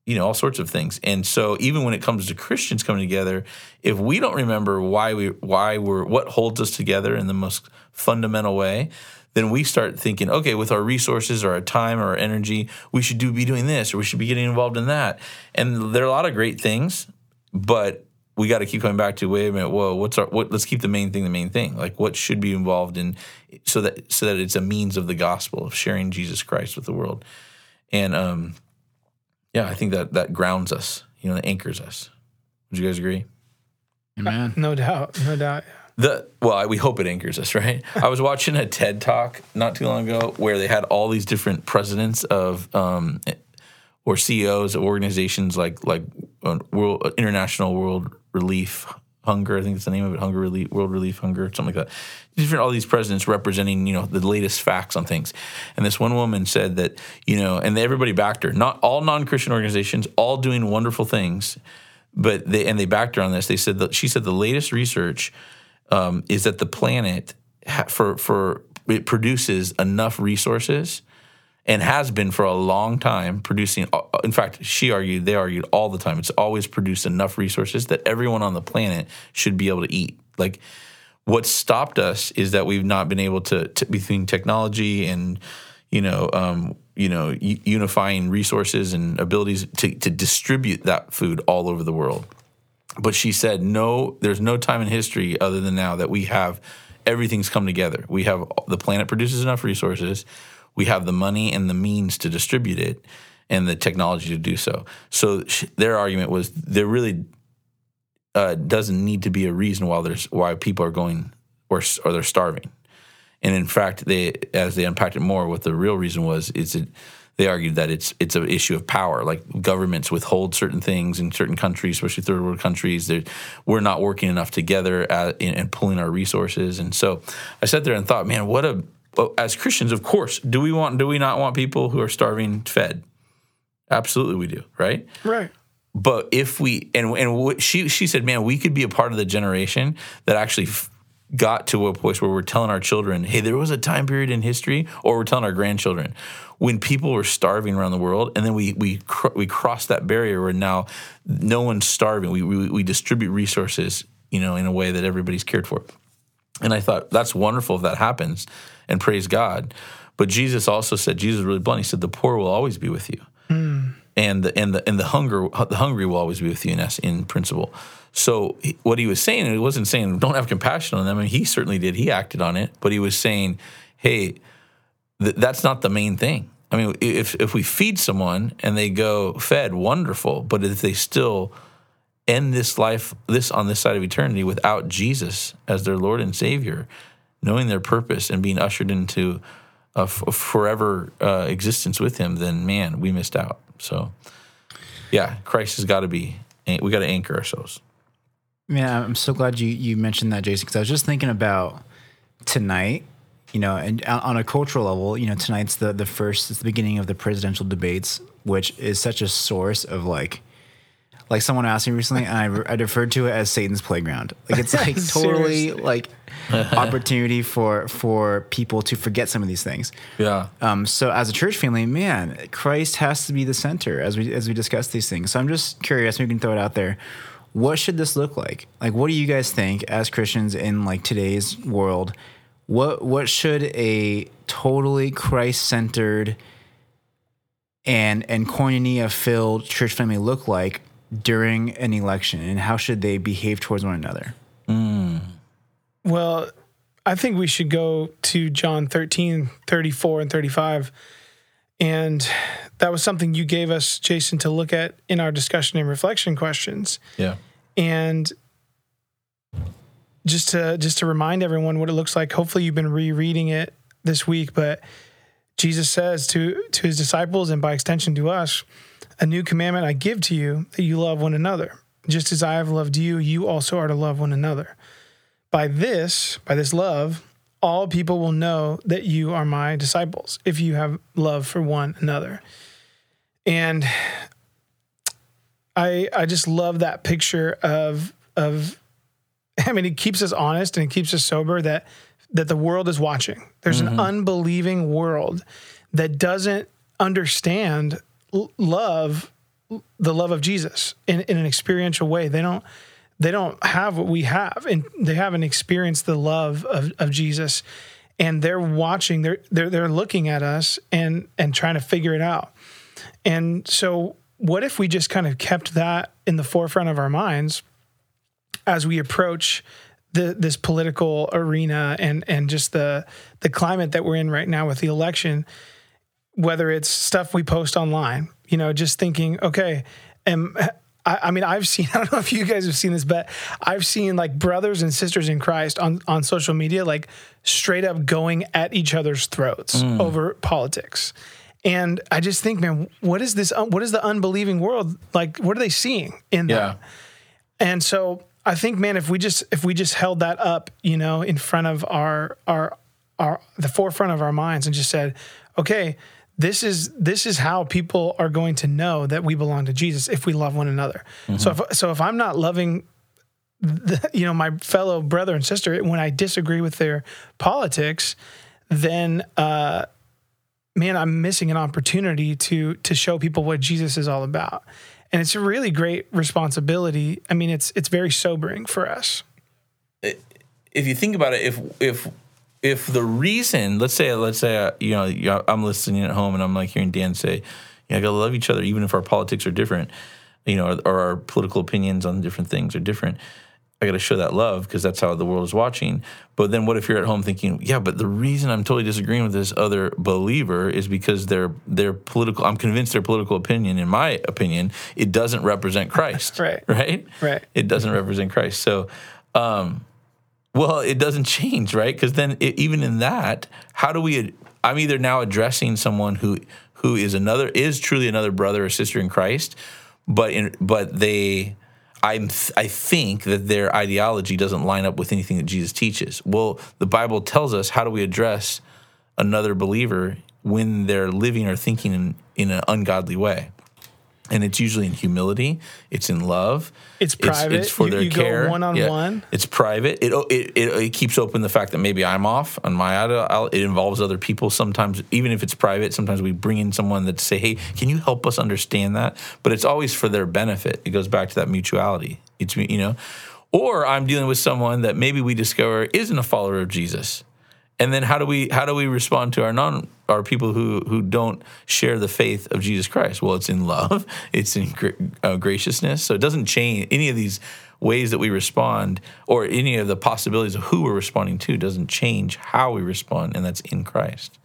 you know, all sorts of things. And so, even when it comes to Christians coming together, if we don't remember why we why we're what holds us together in the most fundamental way, then we start thinking, okay, with our resources or our time or our energy, we should do be doing this or we should be getting involved in that. And there are a lot of great things, but we got to keep coming back to wait a minute. Whoa, what's our what? Let's keep the main thing the main thing. Like what should be involved in, so that so that it's a means of the gospel of sharing Jesus Christ with the world. And um, yeah, I think that that grounds us. You know, that anchors us. Would you guys agree?
Amen.
No doubt. No doubt.
The well, I, we hope it anchors us, right? I was watching a TED talk not too long ago where they had all these different presidents of um, or CEOs of organizations like like World International World Relief Hunger, I think it's the name of it, Hunger Relief, World Relief Hunger, something like that. Different all these presidents representing, you know, the latest facts on things. And this one woman said that, you know, and everybody backed her. Not all non-Christian organizations, all doing wonderful things, but they and they backed her on this. They said that she said the latest research um, is that the planet ha- for for it produces enough resources and has been for a long time producing uh, in fact she argued they argued all the time. It's always produced enough resources that everyone on the planet should be able to eat. Like what stopped us is that we've not been able to, to between technology and you know um, you know unifying resources and abilities to, to distribute that food all over the world. But she said no there's no time in history other than now that we have everything's come together. We have the planet produces enough resources we have the money and the means to distribute it and the technology to do so so their argument was there really uh, doesn't need to be a reason why there's why people are going or or they're starving and in fact they as they unpacked it more what the real reason was is it they argued that it's it's an issue of power. Like governments withhold certain things in certain countries, especially third world countries. We're not working enough together and pulling our resources. And so I sat there and thought, man, what a well, as Christians, of course, do we want do we not want people who are starving fed? Absolutely, we do, right?
Right.
But if we and and she she said, man, we could be a part of the generation that actually f- got to a place where we're telling our children, hey, there was a time period in history, or we're telling our grandchildren when people were starving around the world, and then we we cr- we crossed that barrier where now no one's starving. We, we we distribute resources, you know, in a way that everybody's cared for. And I thought that's wonderful if that happens, and praise God. But Jesus also said, Jesus was really blunt. He said, the poor will always be with you hmm. and the and the and the hunger the hungry will always be with you in us in principle. So what he was saying, he wasn't saying don't have compassion on them. I mean, he certainly did. He acted on it, but he was saying, hey, th- that's not the main thing. I mean, if if we feed someone and they go fed, wonderful. But if they still end this life, this on this side of eternity without Jesus as their Lord and Savior, knowing their purpose and being ushered into a, f- a forever uh, existence with Him, then man, we missed out. So, yeah, Christ has got to be. We got to anchor ourselves.
Yeah, I'm so glad you you mentioned that, Jason, because I was just thinking about tonight. You know, and on a cultural level, you know, tonight's the the first, it's the beginning of the presidential debates, which is such a source of like like someone asked me recently, and I, I referred to it as Satan's playground. Like it's like totally like opportunity for for people to forget some of these things.
Yeah.
Um. So as a church family, man, Christ has to be the center as we as we discuss these things. So I'm just curious. Maybe we can throw it out there. What should this look like? Like, what do you guys think as Christians in like today's world? What what should a totally Christ centered and and koinonia filled church family look like during an election and how should they behave towards one another?
Mm.
Well, I think we should go to John 13, 34 and 35. And that was something you gave us, Jason, to look at in our discussion and reflection questions.
Yeah.
And just to just to remind everyone what it looks like, hopefully you've been rereading it this week, but Jesus says to to his disciples and by extension to us, a new commandment I give to you that you love one another. Just as I have loved you, you also are to love one another. By this, by this love, all people will know that you are my disciples if you have love for one another. And I I just love that picture of of I mean it keeps us honest and it keeps us sober that that the world is watching. There's mm-hmm. an unbelieving world that doesn't understand love the love of Jesus in, in an experiential way. They don't they don't have what we have and they haven't experienced the love of, of Jesus. And they're watching they're, they're they're looking at us and and trying to figure it out. And so what if we just kind of kept that in the forefront of our minds as we approach the, this political arena and and just the the climate that we're in right now with the election whether it's stuff we post online, you know, just thinking, okay, am, I, I, mean, I've seen, I don't know if you guys have seen this, but I've seen like brothers and sisters in Christ on, on social media, like straight up going at each other's throats mm. over politics. And I just think, man, what is this? What is the unbelieving world like? What are they seeing in
yeah.
that? And so I think, man, if we just if we just held that up, you know, in front of our our our the forefront of our minds and just said, okay, this is this is how people are going to know that we belong to Jesus if we love one another. Mm-hmm. So if so if I'm not loving the, you know my fellow brother and sister when I disagree with their politics, then uh, man, I'm missing an opportunity to to show people what Jesus is all about. And it's a really great responsibility. I mean, it's it's very sobering for us.
If you think about it, if if if the reason, let's say, let's say, uh, you know, I'm listening at home and I'm like hearing Dan say, "Yeah, I gotta love each other, even if our politics are different, you know, or, or our political opinions on different things are different." I got to show that love because that's how the world is watching. But then, what if you're at home thinking, "Yeah, but the reason I'm totally disagreeing with this other believer is because their their political. I'm convinced their political opinion, in my opinion, it doesn't represent Christ.
right.
Right.
Right.
It doesn't represent Christ. So, um, well, it doesn't change, right? Because then, it, even in that, how do we? I'm either now addressing someone who who is another is truly another brother or sister in Christ, but in but they, I'm I think that their ideology doesn't line up with anything that Jesus teaches. Well, the Bible tells us how do we address another believer when they're living or thinking in, in an ungodly way and it's usually in humility. It's in love.
It's private.
It's, it's for
you,
their
you
care.
One on one.
It's private. It, it, it it keeps open the fact that maybe I'm off on my. It involves other people. Sometimes, even if it's private, sometimes we bring in someone that say, "Hey, can you help us understand that?" But it's always for their benefit. It goes back to that mutuality. It's you know, or I'm dealing with someone that maybe we discover isn't a follower of Jesus and then how do we how do we respond to our non our people who who don't share the faith of Jesus Christ? Well, it's in love, it's in uh, graciousness. So it doesn't change any of these ways that we respond or any of the possibilities of who we're responding to doesn't change how we respond, and that's in Christ.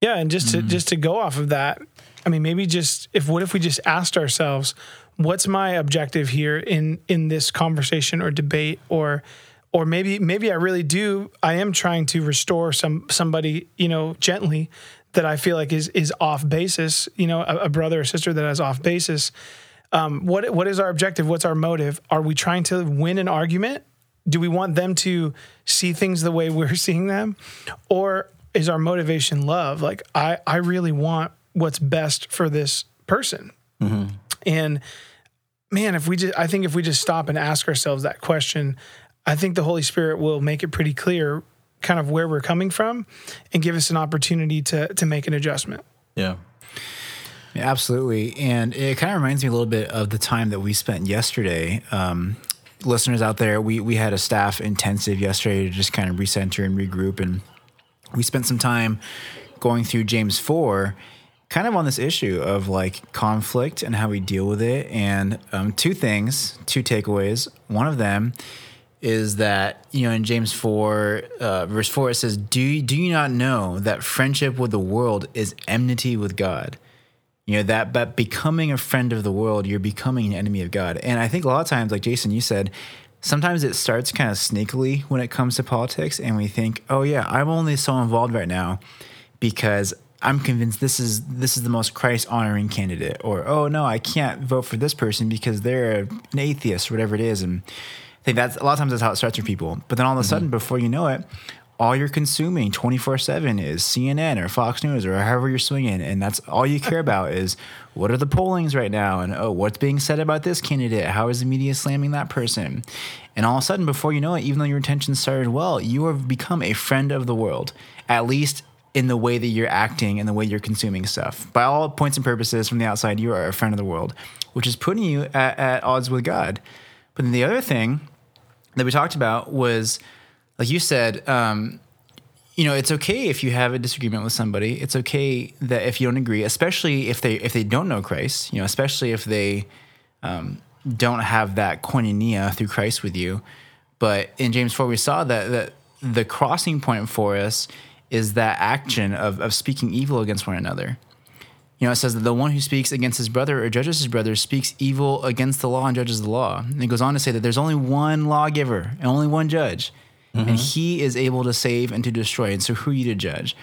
Yeah, and just to mm just to go off of that, I mean, maybe just if what if we just asked ourselves, what's my objective here in in this conversation or debate or or maybe maybe I really do I am trying to restore some somebody, you know, gently that I feel like is is off basis, you know, a, a brother or sister that is off basis. Um, what what is our objective? What's our motive? Are we trying to win an argument? Do we want them to see things the way we're seeing them? Or is our motivation love? Like I I really want what's best for this person. And man, if we just, I think if we just stop and ask ourselves that question, I think the Holy Spirit will make it pretty clear kind of where we're coming from and give us an opportunity to, to make an adjustment.
Yeah.
Yeah, absolutely. And it kind of reminds me a little bit of the time that we spent yesterday. Um, listeners out there, we, we had a staff intensive yesterday to just kind of recenter and regroup. And we spent some time going through James 4, kind of on this issue of like conflict and how we deal with it. And um, two things, two takeaways. One of them is that you know in James four uh, verse four it says, "Do you, do you not know that friendship with the world is enmity with God?" You know that but becoming a friend of the world, you're becoming an enemy of God. And I think a lot of times, like Jason, you said, sometimes it starts kind of sneakily when it comes to politics, and we think, "Oh yeah, I'm only so involved right now because." I'm convinced this is this is the most Christ honoring candidate, or oh no, I can't vote for this person because they're an atheist, whatever it is, and think that's a lot of times that's how it starts for people. But then all of a mm-hmm. sudden, before you know it, all you're consuming 24 7 is CNN or Fox News or however you're swinging. And that's all you care about is what are the pollings right now? And oh, what's being said about this candidate? How is the media slamming that person? And all of a sudden, before you know it, even though your intentions started well, you have become a friend of the world, at least in the way that you're acting and the way you're consuming stuff. By all points and purposes from the outside, you are a friend of the world, which is putting you at, at odds with God. But then the other thing that we talked about was, like you said, um, you know, it's okay if you have a disagreement with somebody. It's okay that if you don't agree, especially if they if they don't know Christ. You know, especially if they um, don't have that koinonia through Christ with you. But in James four, we saw that that the crossing point for us is that action of of speaking evil against one another. You know, it says that the one who speaks against his brother or judges his brother speaks evil against the law and judges the law. And it goes on to say that there's only one lawgiver and only one judge, and mm-hmm. he is able to save and to destroy. And so, who are you to judge?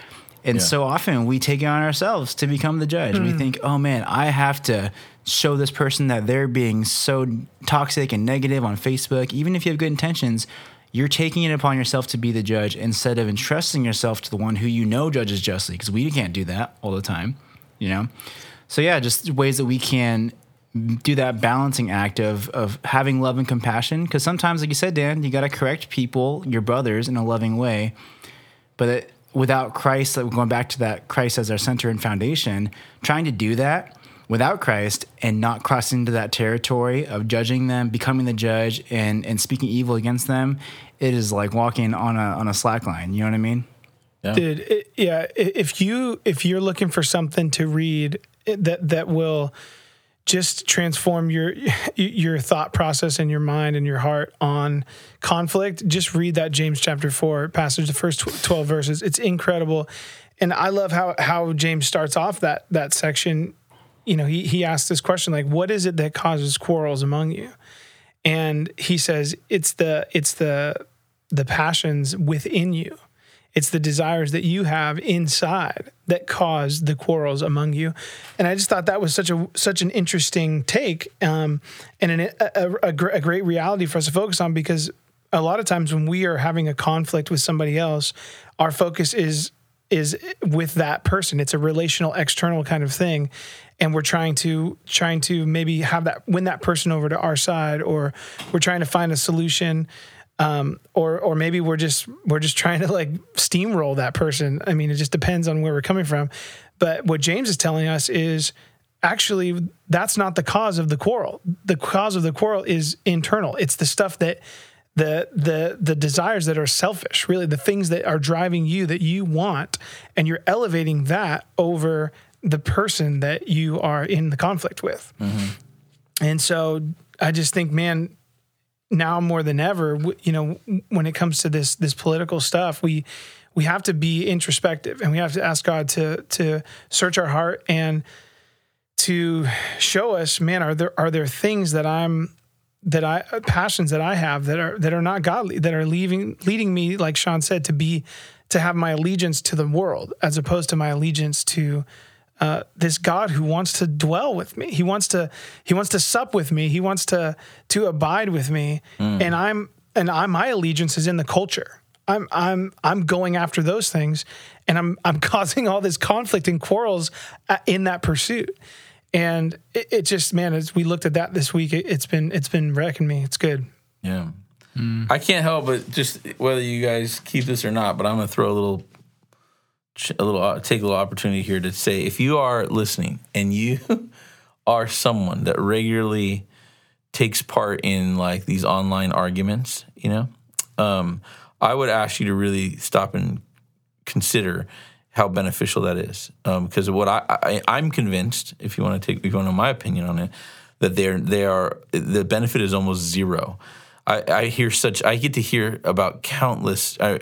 And
Yeah.
so often we take it on ourselves to become the judge. We hmm. think, oh man, I have to show this person that they're being so toxic and negative on Facebook. Even if you have good intentions, you're taking it upon yourself to be the judge instead of entrusting yourself to the one who you know judges justly, because we can't do that all the time, you know? So, yeah, just ways that we can do that balancing act of, of having love and compassion. Because sometimes, like you said, Dan, you got to correct people, your brothers, in a loving way. But it, without Christ, like going back to that Christ as our center and foundation, trying to do that without Christ and not crossing into that territory of judging them, becoming the judge, and and speaking evil against them, it is like walking on a on a slack line. You know what I mean?
Yeah.
Dude, it, yeah. If you if you're looking for something to read that that will just transform your your thought process and your mind and your heart on conflict, just read that James chapter four passage, the first twelve verses. It's incredible, and I love how how James starts off that that section. You know, he he asks this question like, "What is it that causes quarrels among you?" And he says, "It's the it's the the passions within you." It's the desires that you have inside that cause the quarrels among you, and I just thought that was such a such an interesting take, um, and an, a, a, a great reality for us to focus on because a lot of times when we are having a conflict with somebody else, our focus is is with that person. It's a relational, external kind of thing, and we're trying to trying to maybe have that win that person over to our side, or we're trying to find a solution um, or or maybe we're just we're just trying to like steamroll that person. I mean, it just depends on where we're coming from. But what James is telling us is actually that's not the cause of the quarrel. The cause of the quarrel is internal. It's the stuff that the the the desires that are selfish, really the things that are driving you that you want, and you're elevating that over the person that you are in the conflict with. And so I just think, man, now more than ever, you know, when it comes to this this political stuff, we we have to be introspective and we have to ask God to to search our heart and to show us, man, are there are there things that I'm that I uh, passions that I have that are that are not godly that are leaving leading me like Sean said to be to have my allegiance to the world as opposed to my allegiance to uh, this God who wants to dwell with me. He wants to he wants to sup with me. He wants to to abide with me. And I'm and I my allegiance is in the culture. I'm I'm I'm going after those things, and I'm I'm causing all this conflict and quarrels uh, in that pursuit. And it, it just man, as we looked at that this week, it, it's been it's been wrecking me. It's good.
Yeah. I can't help but just whether you guys keep this or not, but I'm going to throw a little, a little, uh, take a little opportunity here to say if you are listening and you are someone that regularly takes part in like these online arguments, you know, um, I would ask you to really stop and consider how beneficial that is. Because what I, I I'm convinced, if you want to take, if you want to my opinion on it, that they're they are the benefit is almost zero. I, I hear such I get to hear about countless uh,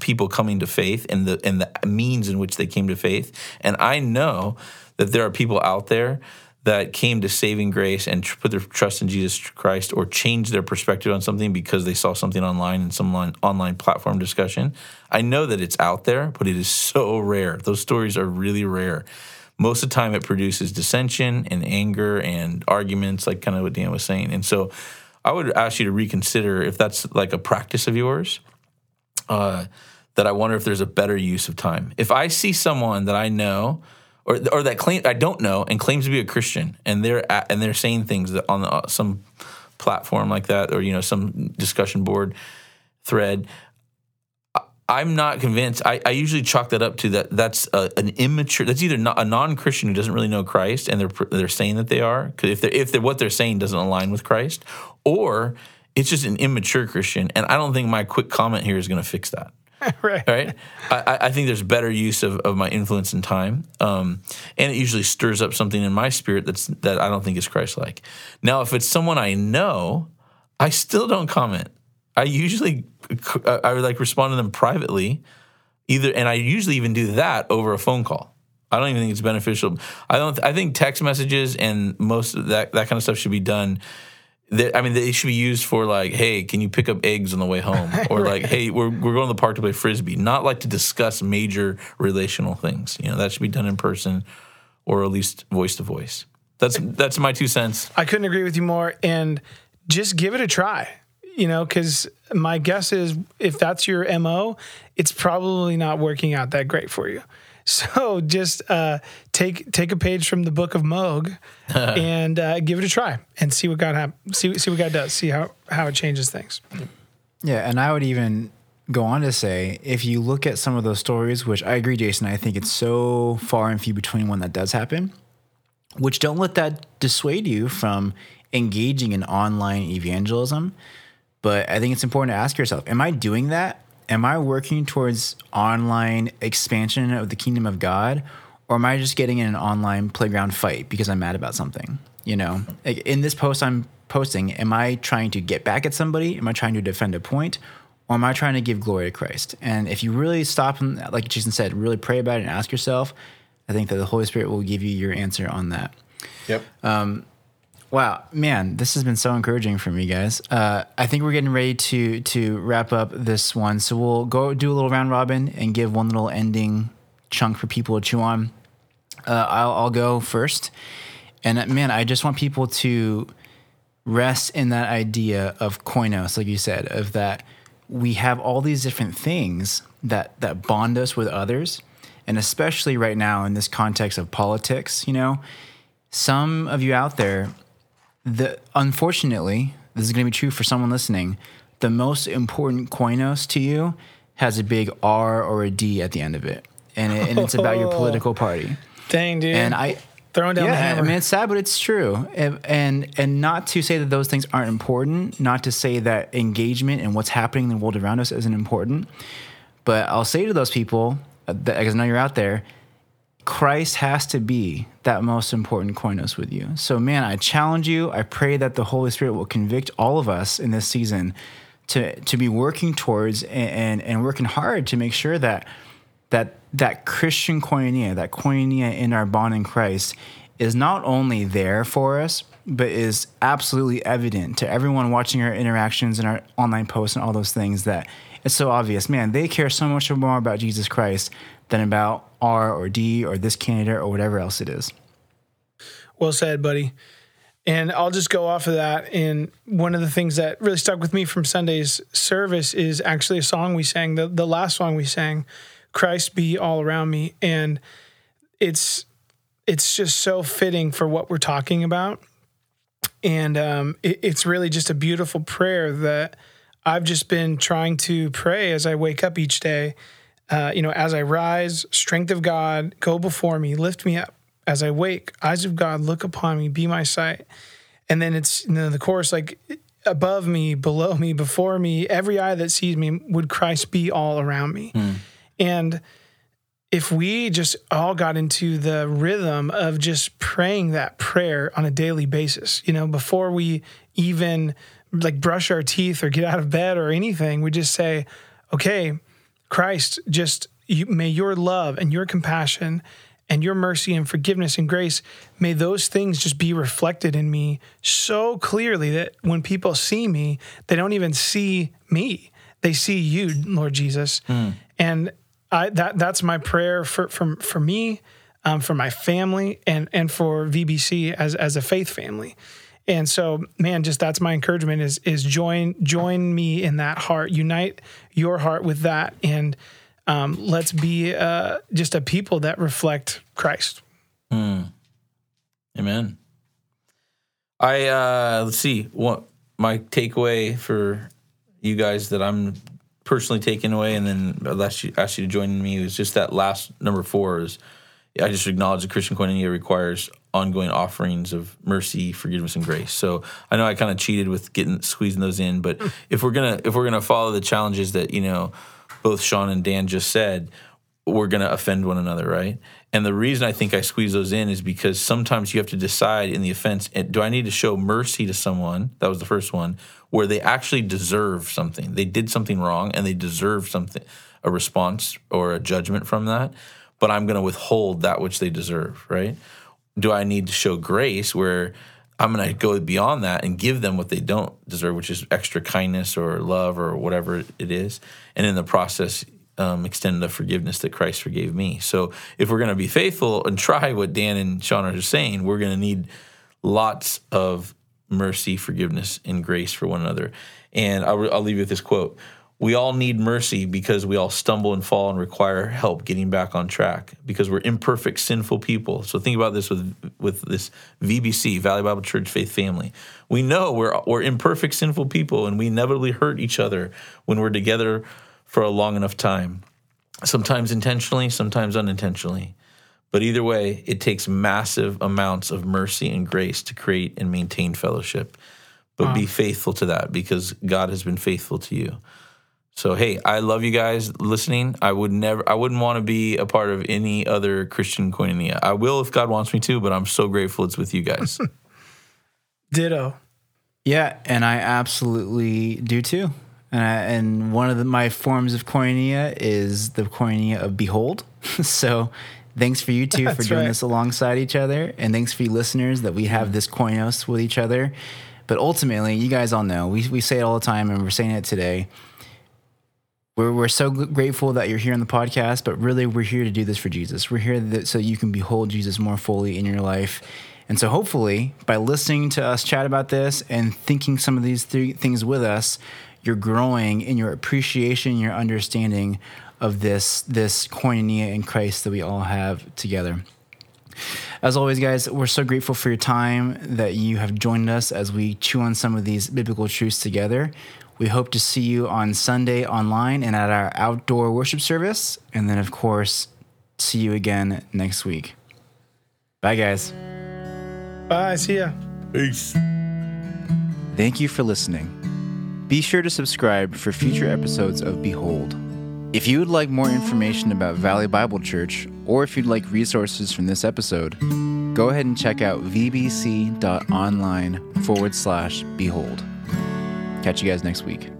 people coming to faith and the and the means in which they came to faith, and I know that there are people out there that came to saving grace and put their trust in Jesus Christ or changed their perspective on something because they saw something online in some line, online platform discussion. I know that it's out there, but it is so rare. Those stories are really rare. Most of the time, it produces dissension and anger and arguments, like kind of what Dan was saying. And so, I would ask you to reconsider if that's like a practice of yours. Uh, that I wonder if there's a better use of time. If I see someone that I know, or or that claim I don't know and claims to be a Christian, and they're at, and they're saying things that on uh, some platform like that, or you know some discussion board thread, I'm not convinced. I, I usually chalk that up to that. That's a, an immature. That's either not a non-Christian who doesn't really know Christ, and they're they're saying that they are. Because if they're if they're, what they're saying doesn't align with Christ, or it's just an immature Christian. And I don't think my quick comment here is going to fix that
right.
right? I, I- think there's better use of, of my influence and time, um, and it usually stirs up something in my spirit that's that I don't think is Christ-like. Now, if it's someone I know, I still don't comment. I usually I would like respond to them privately, either, and I usually even do that over a phone call. I don't even think it's beneficial. I don't. I think text messages and most of that that kind of stuff should be done they, I mean, they should be used for like, hey, can you pick up eggs on the way home? Or like, hey, we're, we're going to the park to play frisbee. Not like to discuss major relational things. You know, that should be done in person, or at least voice to voice. That's that's my two cents.
I couldn't agree with you more. And just give it a try, you know, because my guess is if that's your MO, it's probably not working out that great for you. So just uh, take take a page from the book of Moog and uh, give it a try and see what God hap- see see what God does. See how how it changes things.
Yeah, and I would even go on to say if you look at some of those stories, which I agree, Jason, I think it's so far and few between when that does happen, which don't let that dissuade you from engaging in online evangelism. But I think it's important to ask yourself Am I doing that? Am I working towards online expansion of the kingdom of God? Or am I just getting in an online playground fight because I'm mad about something? You know, like in this post I'm posting, am I trying to get back at somebody? Am I trying to defend a point? Or am I trying to give glory to Christ? And if you really stop and, like Jason said, really pray about it and ask yourself, I think that the Holy Spirit will give you your answer on that.
Yep.
Um, Wow, man, this has been so encouraging for me, guys. Uh, I think we're getting ready to to wrap up this one, so we'll go do a little round robin and give one little ending chunk for people to chew on. Uh, I'll, I'll go first, and uh, man, I just want people to rest in that idea of koinos, like you said, of that we have all these different things that that bond us with others, and especially right now in this context of politics, you know, some of you out there the unfortunately, this is going to be true for someone listening. The most important koinos to you has a big R or a D at the end of it, and, it, and it's about your political party.
Dang, dude.
And I,
throwing down the
yeah,
hammer.
I mean it's sad, but it's true. And, and and not to say that those things aren't important, not to say that engagement and what's happening in the world around us isn't important. But I'll say to those people, uh, that, because I know you're out there, Christ has to be that most important koinos with you. So, man, I challenge you. I pray that the Holy Spirit will convict all of us in this season to to be working towards and and, and working hard to make sure that that that Christian koinonia, that koinonia in our bond in Christ, is not only there for us, but is absolutely evident to everyone watching our interactions and our online posts and all those things that it's so obvious. Man, they care so much more about Jesus Christ than about R or D or this candidate or whatever else it is.
Well said, buddy. And I'll just go off of that. And one of the things that really stuck with me from Sunday's service is actually a song we sang, the, the last song we sang, Christ be all around me. And it's it's just so fitting for what we're talking about. And um, it, it's really just a beautiful prayer that I've just been trying to pray as I wake up each day. Uh, you know, as I rise, strength of God, go before me, lift me up. As I wake, eyes of God, look upon me, be my sight. And then it's you know, the chorus like above me, below me, before me, every eye that sees me, would Christ be all around me. Mm. And if we just all got into the rhythm of just praying that prayer on a daily basis, you know, before we even like brush our teeth or get out of bed or anything, we just say, okay, Christ, just you, may your love and your compassion and your mercy and forgiveness and grace, may those things just be reflected in me so clearly that when people see me, they don't even see me. They see you, Lord Jesus. Mm. And I, that that's my prayer for for for me, um, for my family, and and for VBC as as a faith family. And so, man, just that's my encouragement is is join join me in that heart, unite your heart with that, and um, let's be uh, just a people that reflect Christ.
Mm. Amen. I uh, let's see what my takeaway for you guys that I'm personally taken away, and then ask you, ask you to join me was just that last number four is I just acknowledge the Christian koinonia requires ongoing offerings of mercy, forgiveness, and grace. So I know I kind of cheated with getting squeezing those in, but if we're gonna if we're gonna follow the challenges that you know both Sean and Dan just said, we're gonna offend one another, right? And the reason I think I squeeze those in is because sometimes you have to decide in the offense: do I need to show mercy to someone? That was the first one where they actually deserve something. They did something wrong and they deserve something, a response or a judgment from that. But I'm going to withhold that which they deserve, right? Do I need to show grace where I'm going to go beyond that and give them what they don't deserve, which is extra kindness or love or whatever it is, and in the process, um, extend the forgiveness that Christ forgave me. So if we're going to be faithful and try what Dan and Sean are saying, we're going to need lots of mercy, forgiveness, and grace for one another. And I'll, I'll leave you with this quote. We all need mercy because we all stumble and fall and require help getting back on track because we're imperfect, sinful people. So think about this with with this VBC, Valley Bible Church Faith Family. We know we're we're imperfect, sinful people, and we inevitably hurt each other when we're together for a long enough time. Sometimes intentionally, sometimes unintentionally. But either way, it takes massive amounts of mercy and grace to create and maintain fellowship. But wow. be faithful to that because God has been faithful to you. So hey, I love you guys listening. I would never I wouldn't want to be a part of any other Christian koinonia. I will if God wants me to, but I'm so grateful it's with you guys.
Ditto.
Yeah, and I absolutely do too. And, I, and one of the, my forms of koinonia is the koinonia of behold. so Thanks for you two for doing right. this alongside each other. And thanks for you listeners that we have this koinos with each other. But ultimately, you guys all know, we, we say it all the time and we're saying it today. We're, we're so grateful that you're here on the podcast, but really, we're here to do this for Jesus. We're here that, so you can behold Jesus more fully in your life. And so, hopefully, by listening to us chat about this and thinking some of these three things with us, you're growing in your appreciation, your understanding of this this koinonia in Christ that we all have together. As always, guys, we're so grateful for your time that you have joined us as we chew on some of these biblical truths together. We hope to see you on Sunday online and at our outdoor worship service. And then, of course, see you again next week. Bye, guys.
Bye. See ya.
Peace.
Thank you for listening. Be sure to subscribe for future episodes of Behold. If you would like more information about Valley Bible Church, or if you'd like resources from this episode, go ahead and check out vbc.online forward slash behold. Catch you guys next week.